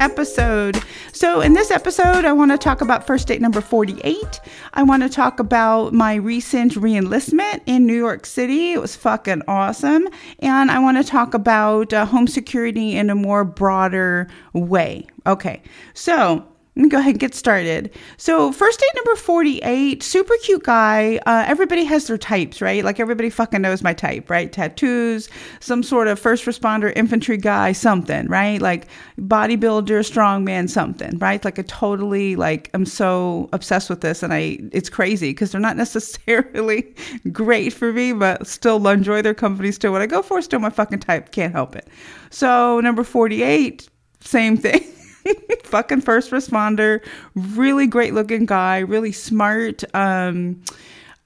episode. So, in this episode, I want to talk about first date number 48. I want to talk about my recent reenlistment in New York City. It was fucking awesome. And I want to talk about uh, home security in a more broader way. Okay, so go ahead and get started. So, first date number 48, super cute guy. Uh, everybody has their types, right? Like, everybody fucking knows my type, right? Tattoos, some sort of first responder, infantry guy, something, right? Like, bodybuilder, strongman, something, right? Like, a totally, like, I'm so obsessed with this, and I, it's crazy because they're not necessarily great for me, but still enjoy their company. Still, what I go for, still my fucking type. Can't help it. So, number 48, same thing. fucking first responder, really great looking guy, really smart. Um,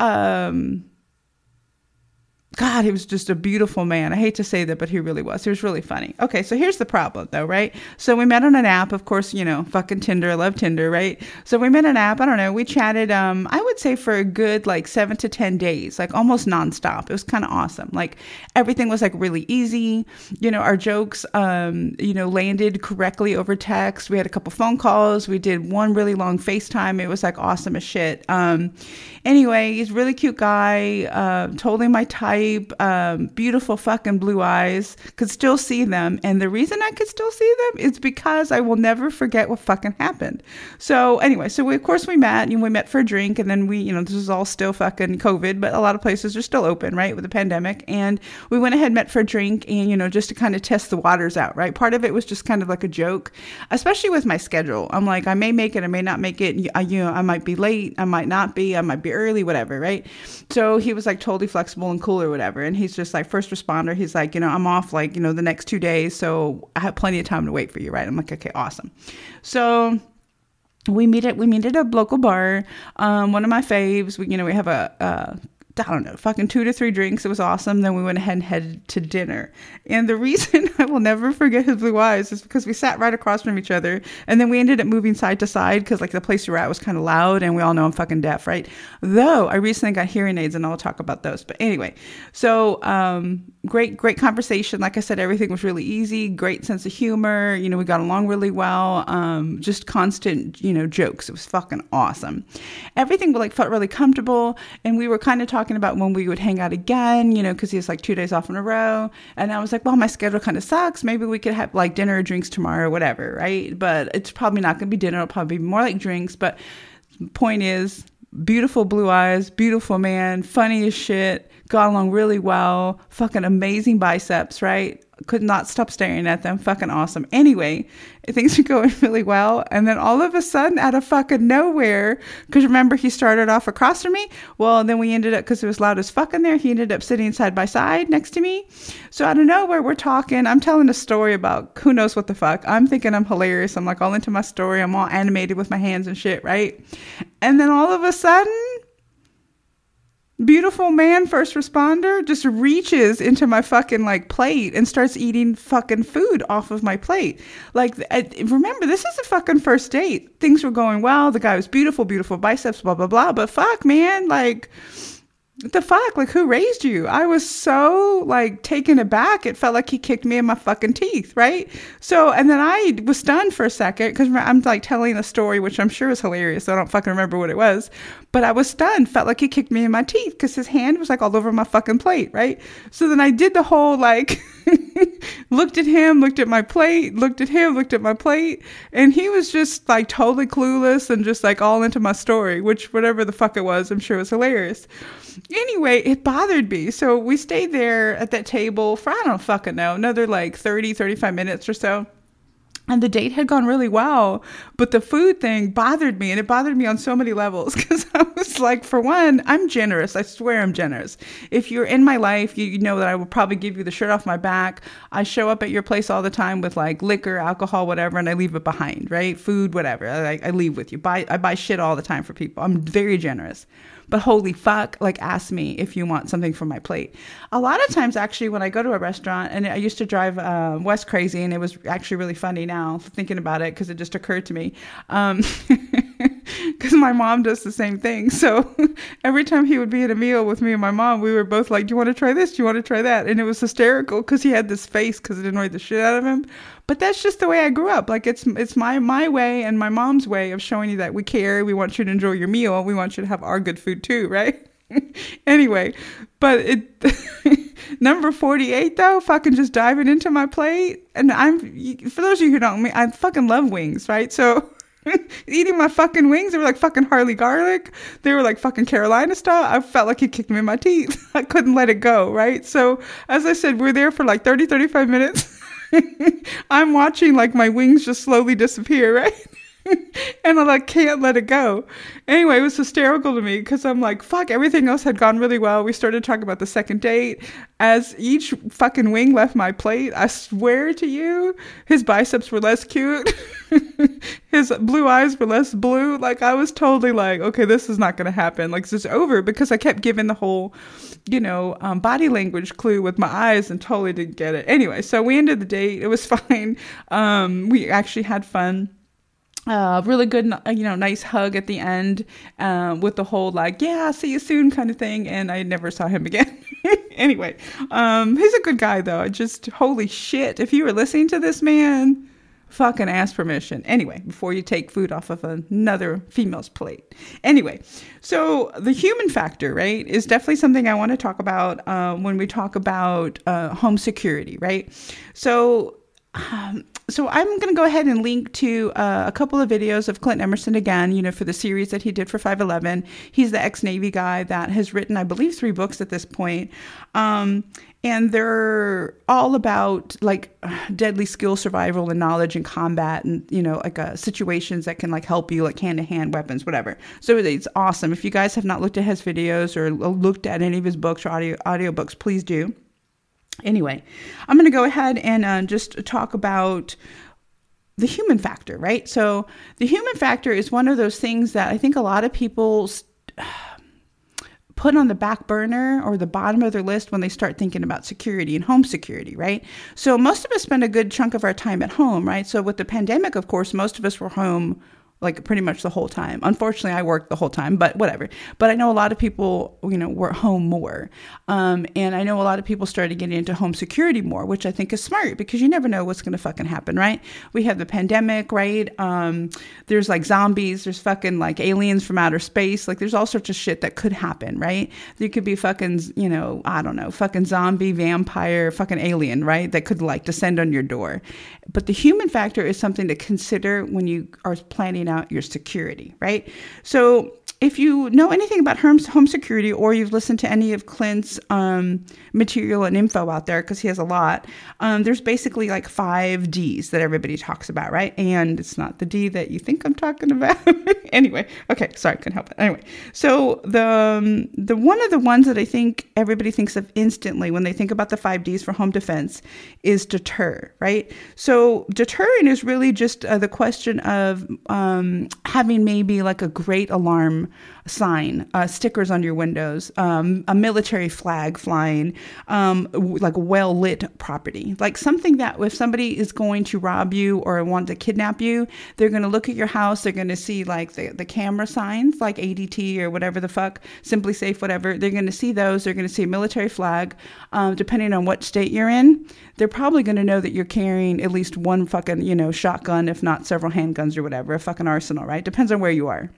um, God, he was just a beautiful man. I hate to say that, but he really was. He was really funny. Okay, so here's the problem though, right? So we met on an app, of course, you know, fucking Tinder. I love Tinder, right? So we met on an app. I don't know. We chatted, um, I would say for a good like seven to 10 days, like almost nonstop. It was kind of awesome. Like everything was like really easy. You know, our jokes, um, you know, landed correctly over text. We had a couple phone calls. We did one really long FaceTime. It was like awesome as shit. Um, anyway, he's really cute guy, uh, totally my type um, beautiful fucking blue eyes, could still see them. And the reason I could still see them is because I will never forget what fucking happened. So anyway, so we, of course we met and we met for a drink and then we, you know, this is all still fucking COVID, but a lot of places are still open, right? With the pandemic. And we went ahead, met for a drink and, you know, just to kind of test the waters out, right? Part of it was just kind of like a joke, especially with my schedule. I'm like, I may make it, I may not make it. I, you know, I might be late, I might not be, I might be early, whatever, right? So he was like totally flexible and cool whatever. And he's just like first responder. He's like, you know, I'm off like, you know, the next two days. So I have plenty of time to wait for you, right? I'm like, okay, awesome. So we meet at we meet at a local bar. Um, one of my faves. We, you know, we have a, a I don't know, fucking two to three drinks. It was awesome. Then we went ahead and headed to dinner. And the reason I will never forget his blue eyes is because we sat right across from each other. And then we ended up moving side to side because, like, the place we were at was kind of loud. And we all know I'm fucking deaf, right? Though I recently got hearing aids and I'll talk about those. But anyway, so um, great, great conversation. Like I said, everything was really easy, great sense of humor. You know, we got along really well. Um, just constant, you know, jokes. It was fucking awesome. Everything like felt really comfortable. And we were kind of talking talking about when we would hang out again, you know, because he was like two days off in a row. And I was like, well, my schedule kind of sucks. Maybe we could have like dinner or drinks tomorrow or whatever, right? But it's probably not going to be dinner. It'll probably be more like drinks. But point is, beautiful blue eyes, beautiful man, funny as shit, got along really well, fucking amazing biceps, right? Could not stop staring at them. Fucking awesome. Anyway, things are going really well. And then all of a sudden, out of fucking nowhere, because remember, he started off across from me. Well, then we ended up, because it was loud as fuck in there, he ended up sitting side by side next to me. So out of nowhere, we're talking. I'm telling a story about who knows what the fuck. I'm thinking I'm hilarious. I'm like all into my story. I'm all animated with my hands and shit, right? And then all of a sudden, beautiful man first responder just reaches into my fucking like plate and starts eating fucking food off of my plate like I, remember this is a fucking first date things were going well the guy was beautiful beautiful biceps blah blah blah but fuck man like the fuck? Like, who raised you? I was so like taken aback. It felt like he kicked me in my fucking teeth, right? So, and then I was stunned for a second because I'm like telling a story, which I'm sure is hilarious. So I don't fucking remember what it was, but I was stunned. Felt like he kicked me in my teeth because his hand was like all over my fucking plate, right? So then I did the whole like, looked at him, looked at my plate, looked at him, looked at my plate, and he was just like totally clueless and just like all into my story, which whatever the fuck it was, I'm sure was hilarious anyway, it bothered me. So we stayed there at that table for, I don't fucking know, another like 30, 35 minutes or so. And the date had gone really well, but the food thing bothered me, and it bothered me on so many levels because I was like, for one, I'm generous. I swear I'm generous. If you're in my life, you, know that I will probably give you the shirt off my back. I show up at your place all the time with like liquor, alcohol, whatever, and I leave it behind, right? Food, whatever. I, I leave with you. Buy, I buy shit all the time for people. I'm very generous but holy fuck, like ask me if you want something from my plate. A lot of times, actually, when I go to a restaurant, and I used to drive uh, Wes crazy, and it was actually really funny now thinking about it because it just occurred to me. Um, because my mom does the same thing. So every time he would be at a meal with me and my mom, we were both like, "Do you want to try this? Do you want to try that?" And it was hysterical because he had this face because it annoyed the shit out of him. But that's just the way I grew up. Like it's it's my my way and my mom's way of showing you that we care. We want you to enjoy your meal. We want you to have our good food too, right? anyway, but it number 48 though, fucking just diving into my plate. And I'm for those of you who don't me, I fucking love wings, right? So eating my fucking wings, they were like fucking Harley garlic. They were like fucking Carolina style. I felt like he kicked me in my teeth. I couldn't let it go, right? So as I said, we're there for like 30, 35 minutes. I'm watching like my wings just slowly disappear, right? and I like can't let it go. Anyway, it was hysterical to me because I'm like, fuck, everything else had gone really well. We started talking about the second date. As each fucking wing left my plate, I swear to you, his biceps were less cute. his blue eyes were less blue. Like I was totally like, okay, this is not gonna happen. Like this is over because I kept giving the whole, you know, um, body language clue with my eyes and totally didn't get it. Anyway, so we ended the date. It was fine. Um, we actually had fun uh, really good, you know, nice hug at the end uh, with the whole like, yeah, see you soon kind of thing. And I never saw him again. anyway, um, he's a good guy though. Just, holy shit. If you were listening to this man, fucking ask permission. Anyway, before you take food off of another female's plate. Anyway, so the human factor, right, is definitely something I want to talk about uh, when we talk about uh, home security, right? So, um, so I'm going to go ahead and link to uh, a couple of videos of Clint Emerson again, you know, for the series that he did for 511. He's the ex Navy guy that has written, I believe, three books at this point. Um, and they're all about like deadly skill survival and knowledge and combat and you know like uh, situations that can like help you like hand to hand weapons whatever so it's awesome if you guys have not looked at his videos or looked at any of his books or audio audiobooks please do Anyway, I'm going to go ahead and uh, just talk about the human factor, right? So, the human factor is one of those things that I think a lot of people put on the back burner or the bottom of their list when they start thinking about security and home security, right? So, most of us spend a good chunk of our time at home, right? So, with the pandemic, of course, most of us were home like pretty much the whole time. Unfortunately, I worked the whole time, but whatever. But I know a lot of people, you know, were home more. Um, and I know a lot of people started getting into home security more, which I think is smart because you never know what's going to fucking happen, right? We have the pandemic, right? Um, there's like zombies, there's fucking like aliens from outer space. Like there's all sorts of shit that could happen, right? There could be fucking, you know, I don't know, fucking zombie, vampire, fucking alien, right? That could like descend on your door. But the human factor is something to consider when you are planning out your security, right? So if you know anything about home, security or you've listened to any of Clint's um, material and info out there, because he has a lot, um, there's basically like five D's that everybody talks about, right? And it's not the D that you think I'm talking about. anyway, okay, sorry, couldn't help it. Anyway, so the um, the one of the ones that I think everybody thinks of instantly when they think about the five D's for home defense is deter, right? So deterring is really just uh, the question of um, having maybe like a great alarm sign, uh, stickers on your windows, um, a military flag flying, um, like well lit property, like something that if somebody is going to rob you or want to kidnap you, they're going to look at your house, they're going to see like the, the camera signs, like ADT or whatever the fuck, SimpliSafe, whatever. They're going to see those. They're going to see a military flag. Um, depending on what state you're in, they're probably going to know that you're carrying at least one fucking, you know, shotgun, if not several handguns or whatever, a fucking arsenal, right? Depends on where you are.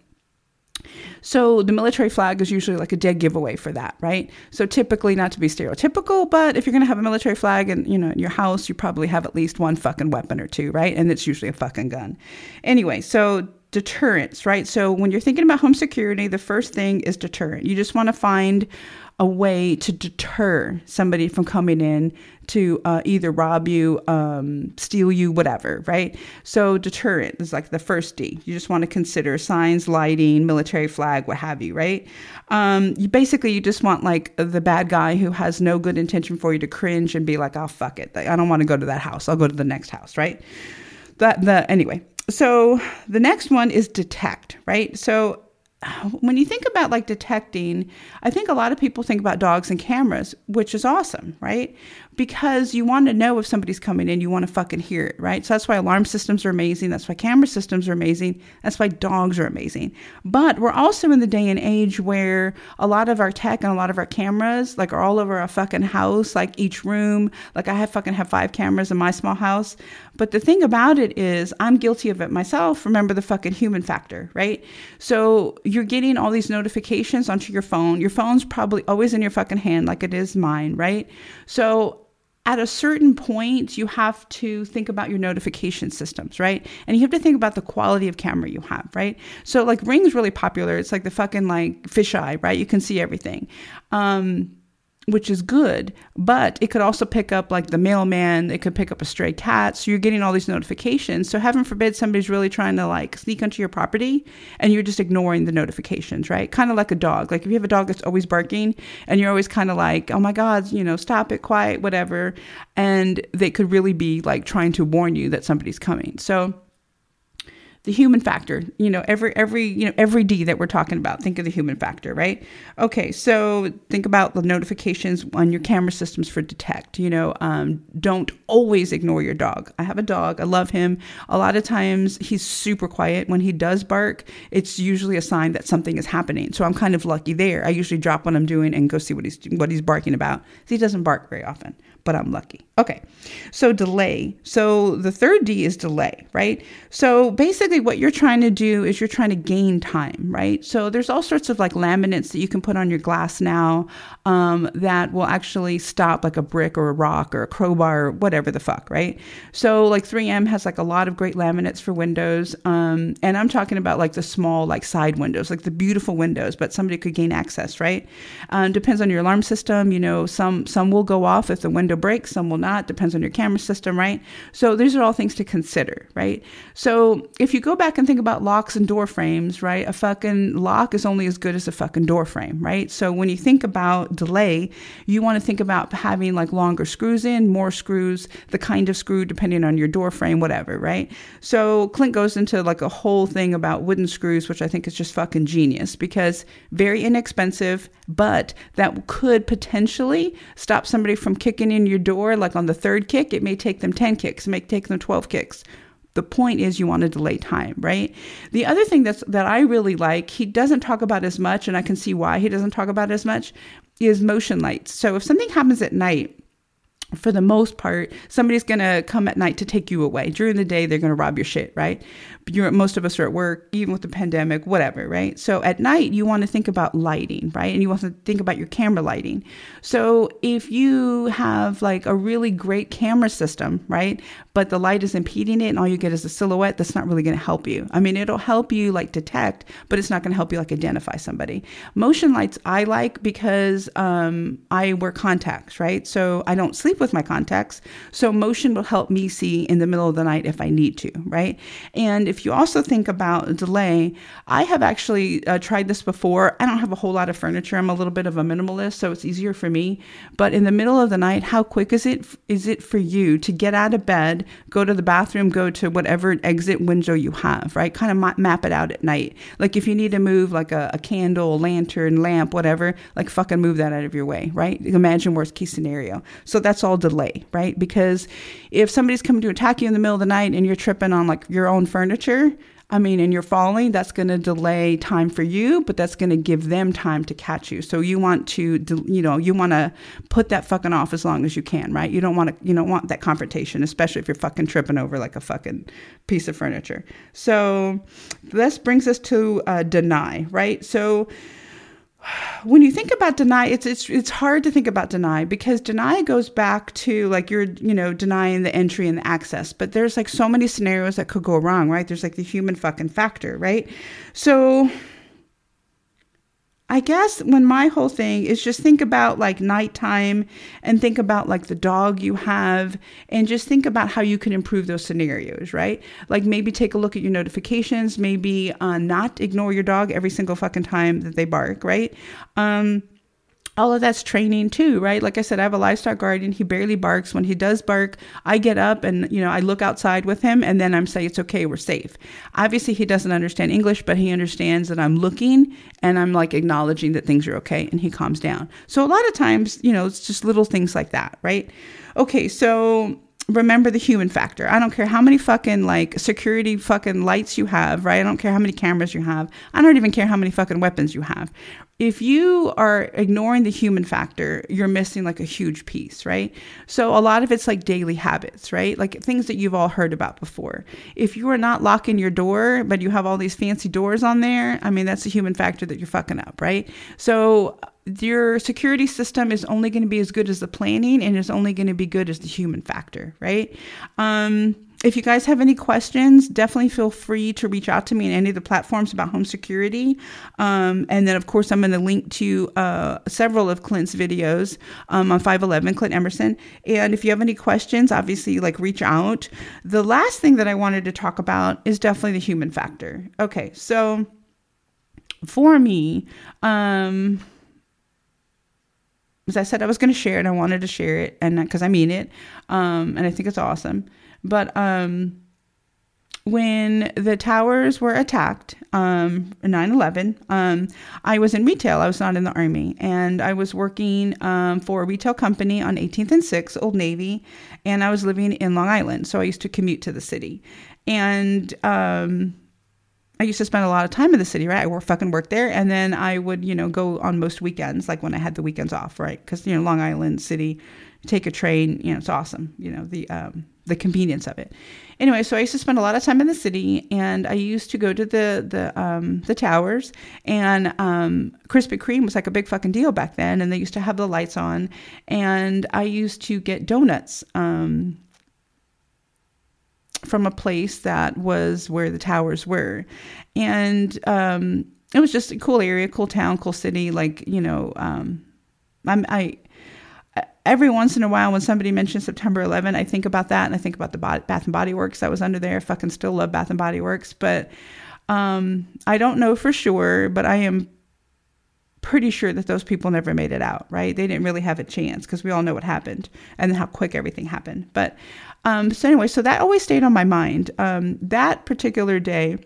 So the military flag is usually like a dead giveaway for that, right? So typically not to be stereotypical, but if you're going to have a military flag in, you know, in your house, you probably have at least one fucking weapon or two, right? And it's usually a fucking gun. Anyway, so deterrence, right? So when you're thinking about home security, the first thing is deterrent. You just want to find a way to deter somebody from coming in to uh, either rob you, um, steal you, whatever, right? So deterrent is like the first D. You just want to consider signs, lighting, military flag, what have you, right? Um, you basically you just want like the bad guy who has no good intention for you to cringe and be like, oh fuck it, I don't want to go to that house. I'll go to the next house, right? That the anyway. So the next one is detect, right? So when you think about like detecting, I think a lot of people think about dogs and cameras, which is awesome, right? Because you want to know if somebody's coming in, you want to fucking hear it, right? So that's why alarm systems are amazing. That's why camera systems are amazing. That's why dogs are amazing. But we're also in the day and age where a lot of our tech and a lot of our cameras, like, are all over our fucking house, like each room. Like, I have fucking have five cameras in my small house. But the thing about it is, I'm guilty of it myself. Remember the fucking human factor, right? So you're getting all these notifications onto your phone. Your phone's probably always in your fucking hand, like it is mine, right? So at a certain point, you have to think about your notification systems, right? And you have to think about the quality of camera you have, right? So, like, Ring's really popular. It's like the fucking like fisheye, right? You can see everything. Um, which is good, but it could also pick up like the mailman, it could pick up a stray cat. So you're getting all these notifications. So heaven forbid somebody's really trying to like sneak onto your property and you're just ignoring the notifications, right? Kind of like a dog. Like if you have a dog that's always barking and you're always kind of like, oh my God, you know, stop it, quiet, whatever. And they could really be like trying to warn you that somebody's coming. So the human factor you know every every you know every d that we're talking about think of the human factor right? Okay so think about the notifications on your camera systems for detect you know um, don't always ignore your dog. I have a dog i love him. A lot of times he's super quiet. When he does bark it's usually a sign that something is happening. So i'm kind of lucky there. I usually drop what i'm doing and go see what he's what he's barking about. He doesn't bark very often but I'm lucky. Okay, so delay. So the third D is delay, right? So basically, what you're trying to do is you're trying to gain time, right? So there's all sorts of like laminates that you can put on your glass now um, that will actually stop like a brick or a rock or a crowbar or whatever the fuck, right? So like 3M has like a lot of great laminates for windows, um, and I'm talking about like the small like side windows, like the beautiful windows, but somebody could gain access, right? Um, depends on your alarm system. You know, some some will go off if the window break, some will not, depends on your camera system, right? So these are all things to consider, right? So if you go back and think about locks and door frames, right? A fucking lock is only as good as a fucking door frame, right? So when you think about delay, you want to think about having like longer screws in, more screws, the kind of screw depending on your door frame, whatever, right? So Clint goes into like a whole thing about wooden screws, which I think is just fucking genius because very inexpensive, but that could potentially stop somebody from kicking in your door, like on the third kick, it may take them 10 kicks, it may take them 12 kicks. The point is you want to delay time, right? The other thing that's that I really like, he doesn't talk about as much, and I can see why he doesn't talk about as much, is motion lights. So if something happens at night, for the most part, somebody's going to come at night to take you away. During the day, they're going to rob your shit, right? You're, most of us are at work, even with the pandemic, whatever, right? So at night, you want to think about lighting, right? And you want to think about your camera lighting. So if you have like a really great camera system, right? But the light is impeding it and all you get is a silhouette, that's not really going to help you. I mean, it'll help you like detect, but it's not going to help you like identify somebody. Motion lights I like because um, I wear contacts, right? So I don't sleep with my contacts. So motion will help me see in the middle of the night if I need to, right? And if you also think about delay, I have actually uh, tried this before. I don't have a whole lot of furniture. I'm a little bit of a minimalist, so it's easier for me. But in the middle of the night, how quick is it is it for you to get out of bed, go to the bathroom, go to whatever exit window you have, right? Kind of map it out at night. Like if you need to move like a, a candle, lantern, lamp, whatever, like fucking move that out of your way, right? Imagine worst case scenario. So that's all delay, right? Because if somebody's coming to attack you in the middle of the night and you're tripping on like your own furniture, I mean, and you're falling, that's going to delay time for you, but that's going to give them time to catch you. So you want to, you know, you want to put that fucking off as long as you can, right? You don't want to, you don't want that confrontation, especially if you're fucking tripping over like a fucking piece of furniture. So this brings us to uh, deny, right? So when you think about deny, it's it's it's hard to think about deny because deny goes back to like you're you know denying the entry and the access, but there's like so many scenarios that could go wrong, right? There's like the human fucking factor, right? So I guess when my whole thing is just think about like nighttime and think about like the dog you have and just think about how you can improve those scenarios, right? Like maybe take a look at your notifications, maybe uh, not ignore your dog every single fucking time that they bark, right? Um, all of that's training too, right? Like I said, I have a livestock guardian. He barely barks. When he does bark, I get up and, you know, I look outside with him and then I'm saying, it's okay, we're safe. Obviously, he doesn't understand English, but he understands that I'm looking and I'm like acknowledging that things are okay and he calms down. So a lot of times, you know, it's just little things like that, right? Okay, so remember the human factor. I don't care how many fucking like security fucking lights you have, right? I don't care how many cameras you have. I don't even care how many fucking weapons you have. If you are ignoring the human factor, you're missing like a huge piece, right? So a lot of it's like daily habits, right? Like things that you've all heard about before. If you are not locking your door, but you have all these fancy doors on there, I mean, that's a human factor that you're fucking up, right? So your security system is only going to be as good as the planning and is only going to be good as the human factor, right? Um, if you guys have any questions, definitely feel free to reach out to me in any of the platforms about home security. Um, and then, of course, I'm going to link to uh, several of Clint's videos um, on 511, Clint Emerson. And if you have any questions, obviously, like reach out. The last thing that I wanted to talk about is definitely the human factor. Okay, so for me, um, as I said, I was going to share it. I wanted to share it, and because I mean it, um, and I think it's awesome. But um, when the towers were attacked, um, 9/11, um, I was in retail. I was not in the army, and I was working um, for a retail company on 18th and 6th, Old Navy, and I was living in Long Island, so I used to commute to the city, and um, I used to spend a lot of time in the city, right? I work, fucking work there, and then I would, you know, go on most weekends, like when I had the weekends off, right? Because you know, Long Island City, take a train, you know, it's awesome. You know, the um, the convenience of it. Anyway, so I used to spend a lot of time in the city, and I used to go to the the um, the towers. And um, Krispy Kreme was like a big fucking deal back then, and they used to have the lights on. And I used to get donuts. Um, from a place that was where the towers were. And um, it was just a cool area, cool town, cool city. Like, you know, um, I'm, I, every once in a while when somebody mentions September 11, I think about that and I think about the Bath and Body Works that was under there. I fucking still love Bath and Body Works, but um, I don't know for sure, but I am pretty sure that those people never made it out, right? They didn't really have a chance because we all know what happened and how quick everything happened. But um, so anyway, so that always stayed on my mind. Um, that particular day,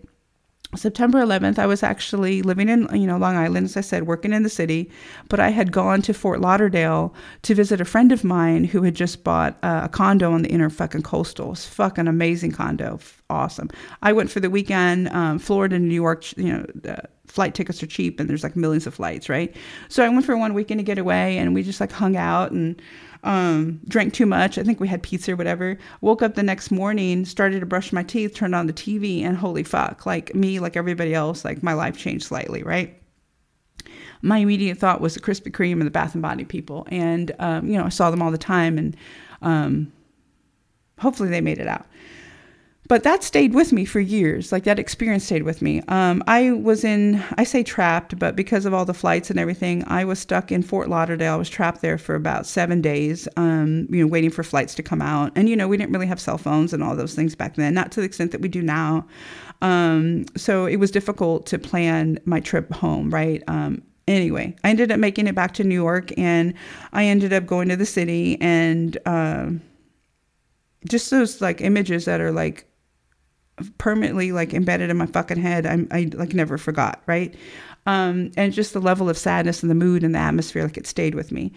September 11th, I was actually living in, you know, Long Island, as I said, working in the city, but I had gone to Fort Lauderdale to visit a friend of mine who had just bought a condo on the inner fucking coastal. It's fucking amazing condo. Awesome. I went for the weekend, um, Florida, New York, you know, the flight tickets are cheap and there's like millions of flights, right? So I went for one weekend to get away and we just like hung out and um, drank too much. I think we had pizza or whatever. Woke up the next morning, started to brush my teeth, turned on the TV, and holy fuck, like me, like everybody else, like my life changed slightly, right? My immediate thought was the Krispy Kreme and the Bath and Body people, and um, you know I saw them all the time, and um, hopefully they made it out but that stayed with me for years. Like that experience stayed with me. Um, I was in, I say trapped, but because of all the flights and everything, I was stuck in Fort Lauderdale. I was trapped there for about seven days, um, you know, waiting for flights to come out. And, you know, we didn't really have cell phones and all those things back then, not to the extent that we do now. Um, so it was difficult to plan my trip home, right? Um, anyway, I ended up making it back to New York and I ended up going to the city and, uh, just those like images that are like permanently like embedded in my fucking head. I'm, I like never forgot, right? Um, and just the level of sadness and the mood and the atmosphere, like it stayed with me.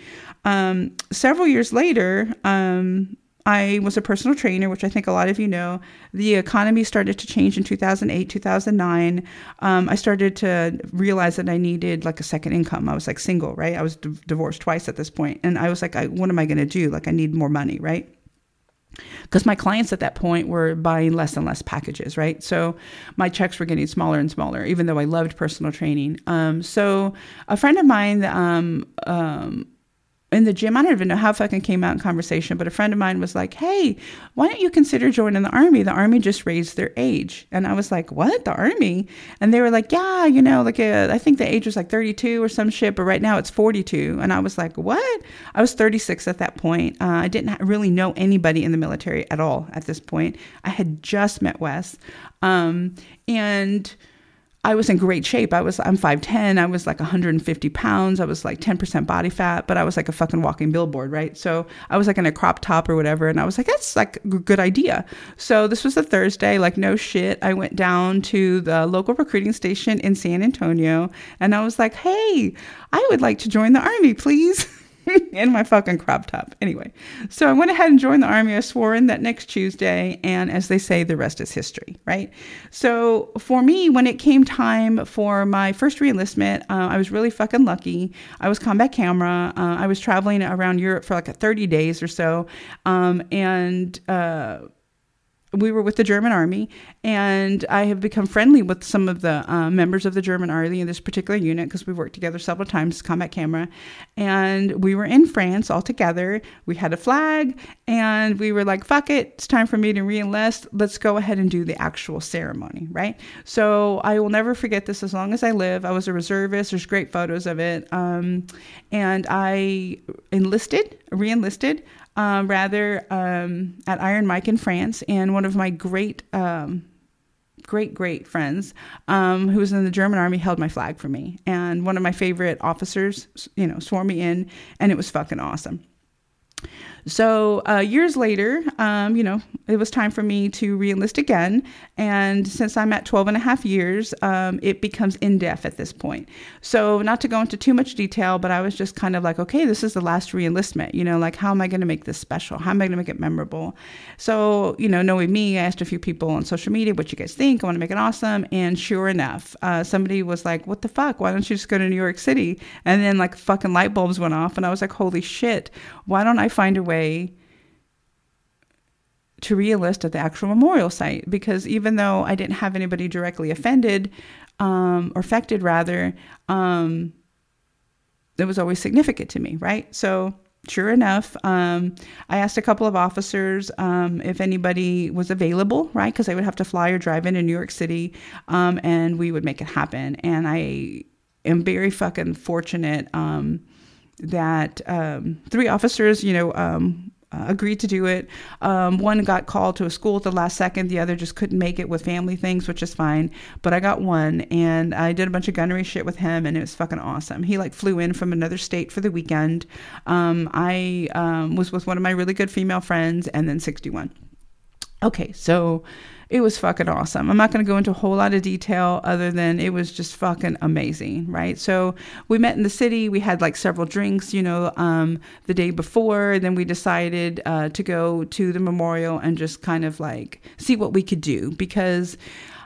Um, several years later, um, I was a personal trainer, which I think a lot of you know. The economy started to change in 2008, 2009. Um, I started to realize that I needed like a second income. I was like single, right? I was d- divorced twice at this point, and I was like, I, what am I going to do? Like, I need more money, right? Because my clients at that point were buying less and less packages, right? So my checks were getting smaller and smaller, even though I loved personal training. Um, so a friend of mine um, um, in the gym, I don't even know how fucking came out in conversation, but a friend of mine was like, Hey, why don't you consider joining the army? The army just raised their age. And I was like, What? The army? And they were like, Yeah, you know, like uh, I think the age was like 32 or some shit, but right now it's 42. And I was like, What? I was 36 at that point. Uh, I didn't really know anybody in the military at all at this point. I had just met Wes. Um, and I was in great shape. I was I'm 5'10. I was like 150 pounds. I was like 10% body fat, but I was like a fucking walking billboard, right? So I was like in a crop top or whatever, and I was like, that's like a good idea. So this was a Thursday, like no shit. I went down to the local recruiting station in San Antonio, and I was like, hey, I would like to join the army, please. in my fucking crop top. Anyway, so I went ahead and joined the army. I swore in that next Tuesday, and as they say, the rest is history, right? So for me, when it came time for my first reenlistment, uh, I was really fucking lucky. I was combat camera. Uh, I was traveling around Europe for like a 30 days or so, um, and. Uh, we were with the German army, and I have become friendly with some of the uh, members of the German army in this particular unit because we've worked together several times, combat camera. And we were in France all together. We had a flag, and we were like, fuck it, it's time for me to reenlist. Let's go ahead and do the actual ceremony, right? So I will never forget this as long as I live. I was a reservist, there's great photos of it. Um, and I enlisted, reenlisted um, rather um, at Iron Mike in France, and one of my great, um, great, great friends um, who was in the German army held my flag for me, and one of my favorite officers, you know, swore me in, and it was fucking awesome. So uh, years later, um, you know, it was time for me to reenlist again. And since I'm at 12 and a half years, um, it becomes in def at this point. So not to go into too much detail, but I was just kind of like, okay, this is the last reenlistment. You know, like how am I going to make this special? How am I going to make it memorable? So you know, knowing me, I asked a few people on social media what you guys think. I want to make it awesome. And sure enough, uh, somebody was like, what the fuck? Why don't you just go to New York City? And then like fucking light bulbs went off, and I was like, holy shit! Why don't I find a way way to reenlist at the actual memorial site because even though I didn't have anybody directly offended um, or affected, rather, um, it was always significant to me, right? So, sure enough, um, I asked a couple of officers um, if anybody was available, right? Because I would have to fly or drive into New York City um, and we would make it happen. And I am very fucking fortunate um, that um, three officers, you know, um, uh, agreed to do it. Um, one got called to a school at the last second. The other just couldn't make it with family things, which is fine. But I got one, and I did a bunch of gunnery shit with him, and it was fucking awesome. He like flew in from another state for the weekend. Um, I um, was with one of my really good female friends, and then 61. Okay, so it was fucking awesome. I'm not going to go into a whole lot of detail other than it was just fucking amazing, right? So we met in the city. We had like several drinks, you know, um, the day before. And then we decided uh, to go to the memorial and just kind of like see what we could do because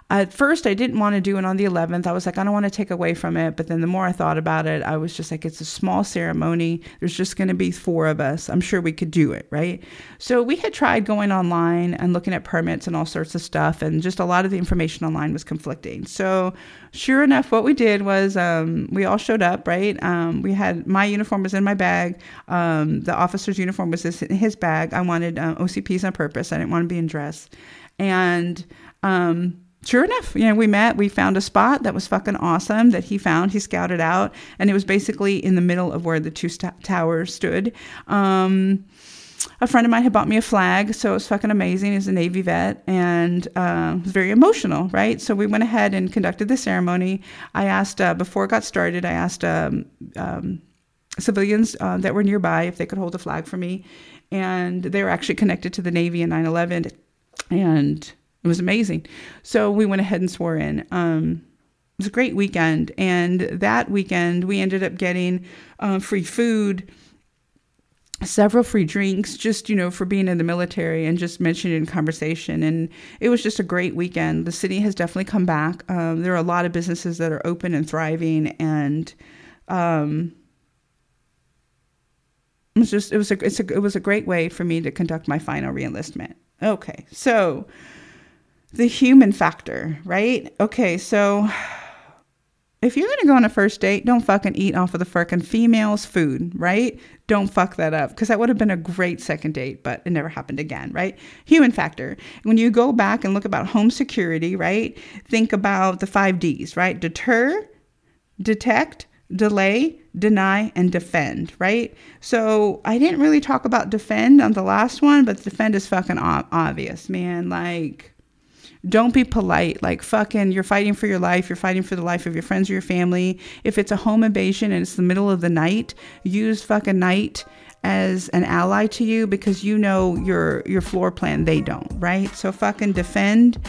at first, I didn't want to do it on the 11th. I was like, I don't want to take away from it. But then the more I thought about it, I was just like, it's a small ceremony. There's just going to be four of us. I'm sure we could do it, right? So we had tried going online and looking at permits and all sorts of stuff. And just a lot of the information online was conflicting. So sure enough, what we did was um, we all showed up, right? Um, we had my uniform was in my bag. Um, the officer's uniform was in his bag. I wanted uh, OCPs on purpose. I didn't want to be in dress. And, um, sure enough, you know, we met, we found a spot that was fucking awesome that he found, he scouted out, and it was basically in the middle of where the two st- towers stood. Um, a friend of mine had bought me a flag, so it was fucking amazing. He's a Navy vet and uh, it was very emotional, right? So we went ahead and conducted the ceremony. I asked, uh, before it got started, I asked um, um, civilians uh, that were nearby if they could hold a flag for me. And they were actually connected to the Navy in 9 11. And it was amazing. So we went ahead and swore in. Um, it was a great weekend. And that weekend, we ended up getting uh, free food, several free drinks, just, you know, for being in the military and just mentioned in conversation. And it was just a great weekend. The city has definitely come back. Um, there are a lot of businesses that are open and thriving. And, um, it was just it was a, it's a it was a great way for me to conduct my final reenlistment. Okay, so the human factor, right? Okay, so if you're gonna go on a first date, don't fucking eat off of the fucking female's food, right? Don't fuck that up because that would have been a great second date, but it never happened again, right? Human factor. When you go back and look about home security, right? Think about the five D's, right? Deter, detect, delay, deny, and defend, right? So I didn't really talk about defend on the last one, but defend is fucking obvious, man. Like, don't be polite. Like fucking, you're fighting for your life. You're fighting for the life of your friends or your family. If it's a home invasion and it's the middle of the night, use fucking night as an ally to you because you know your your floor plan. They don't, right? So fucking defend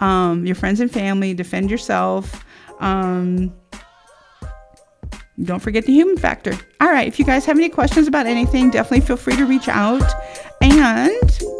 um, your friends and family. Defend yourself. Um, don't forget the human factor. All right. If you guys have any questions about anything, definitely feel free to reach out. And